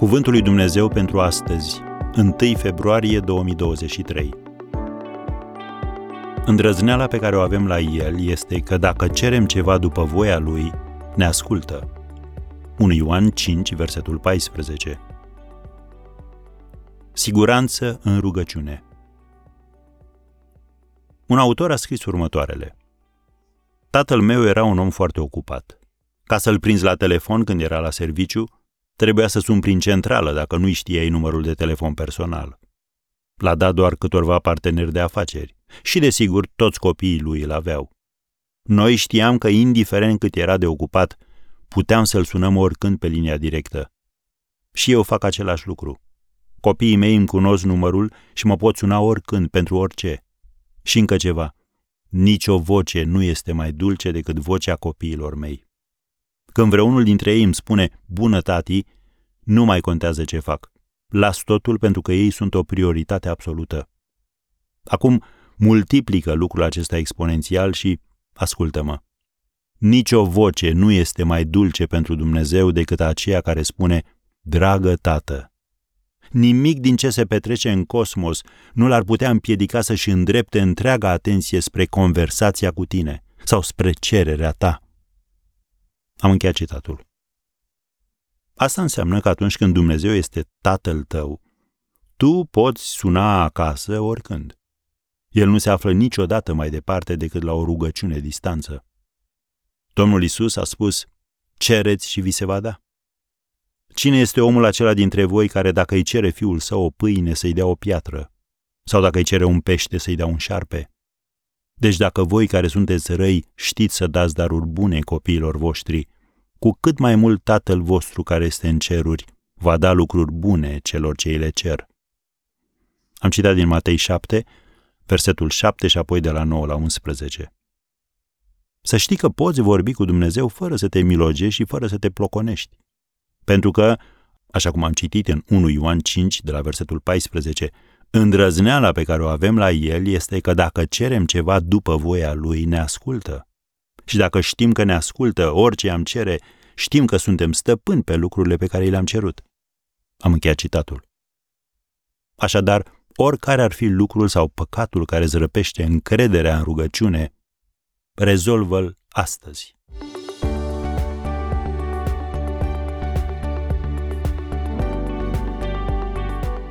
Cuvântul lui Dumnezeu pentru astăzi, 1 februarie 2023. Îndrăzneala pe care o avem la El este că dacă cerem ceva după voia Lui, ne ascultă. 1 Ioan 5, versetul 14. Siguranță în rugăciune. Un autor a scris următoarele. Tatăl meu era un om foarte ocupat. Ca să-l prinzi la telefon când era la serviciu, trebuia să sun prin centrală dacă nu știai numărul de telefon personal. L-a dat doar câtorva parteneri de afaceri și, desigur, toți copiii lui îl aveau. Noi știam că, indiferent cât era de ocupat, puteam să-l sunăm oricând pe linia directă. Și eu fac același lucru. Copiii mei îmi cunosc numărul și mă pot suna oricând, pentru orice. Și încă ceva. Nici o voce nu este mai dulce decât vocea copiilor mei. Când vreunul dintre ei îmi spune, bună tati, nu mai contează ce fac. Las totul pentru că ei sunt o prioritate absolută. Acum, multiplică lucrul acesta exponențial și ascultă-mă. Nici o voce nu este mai dulce pentru Dumnezeu decât aceea care spune, dragă tată. Nimic din ce se petrece în cosmos nu l-ar putea împiedica să-și îndrepte întreaga atenție spre conversația cu tine sau spre cererea ta. Am încheiat citatul. Asta înseamnă că atunci când Dumnezeu este tatăl tău, tu poți suna acasă oricând. El nu se află niciodată mai departe decât la o rugăciune distanță. Domnul Isus a spus, cereți și vi se va da. Cine este omul acela dintre voi care dacă îi cere fiul său o pâine să-i dea o piatră? Sau dacă îi cere un pește să-i dea un șarpe? Deci dacă voi care sunteți răi știți să dați daruri bune copiilor voștri, cu cât mai mult Tatăl vostru care este în ceruri va da lucruri bune celor ce îi le cer. Am citat din Matei 7, versetul 7 și apoi de la 9 la 11. Să știi că poți vorbi cu Dumnezeu fără să te milogești și fără să te ploconești. Pentru că, așa cum am citit în 1 Ioan 5, de la versetul 14, îndrăzneala pe care o avem la El este că dacă cerem ceva după voia Lui, ne ascultă. Și dacă știm că ne ascultă orice am cere, știm că suntem stăpâni pe lucrurile pe care le-am cerut. Am încheiat citatul. Așadar, oricare ar fi lucrul sau păcatul care îți răpește încrederea în rugăciune, rezolvă-l astăzi.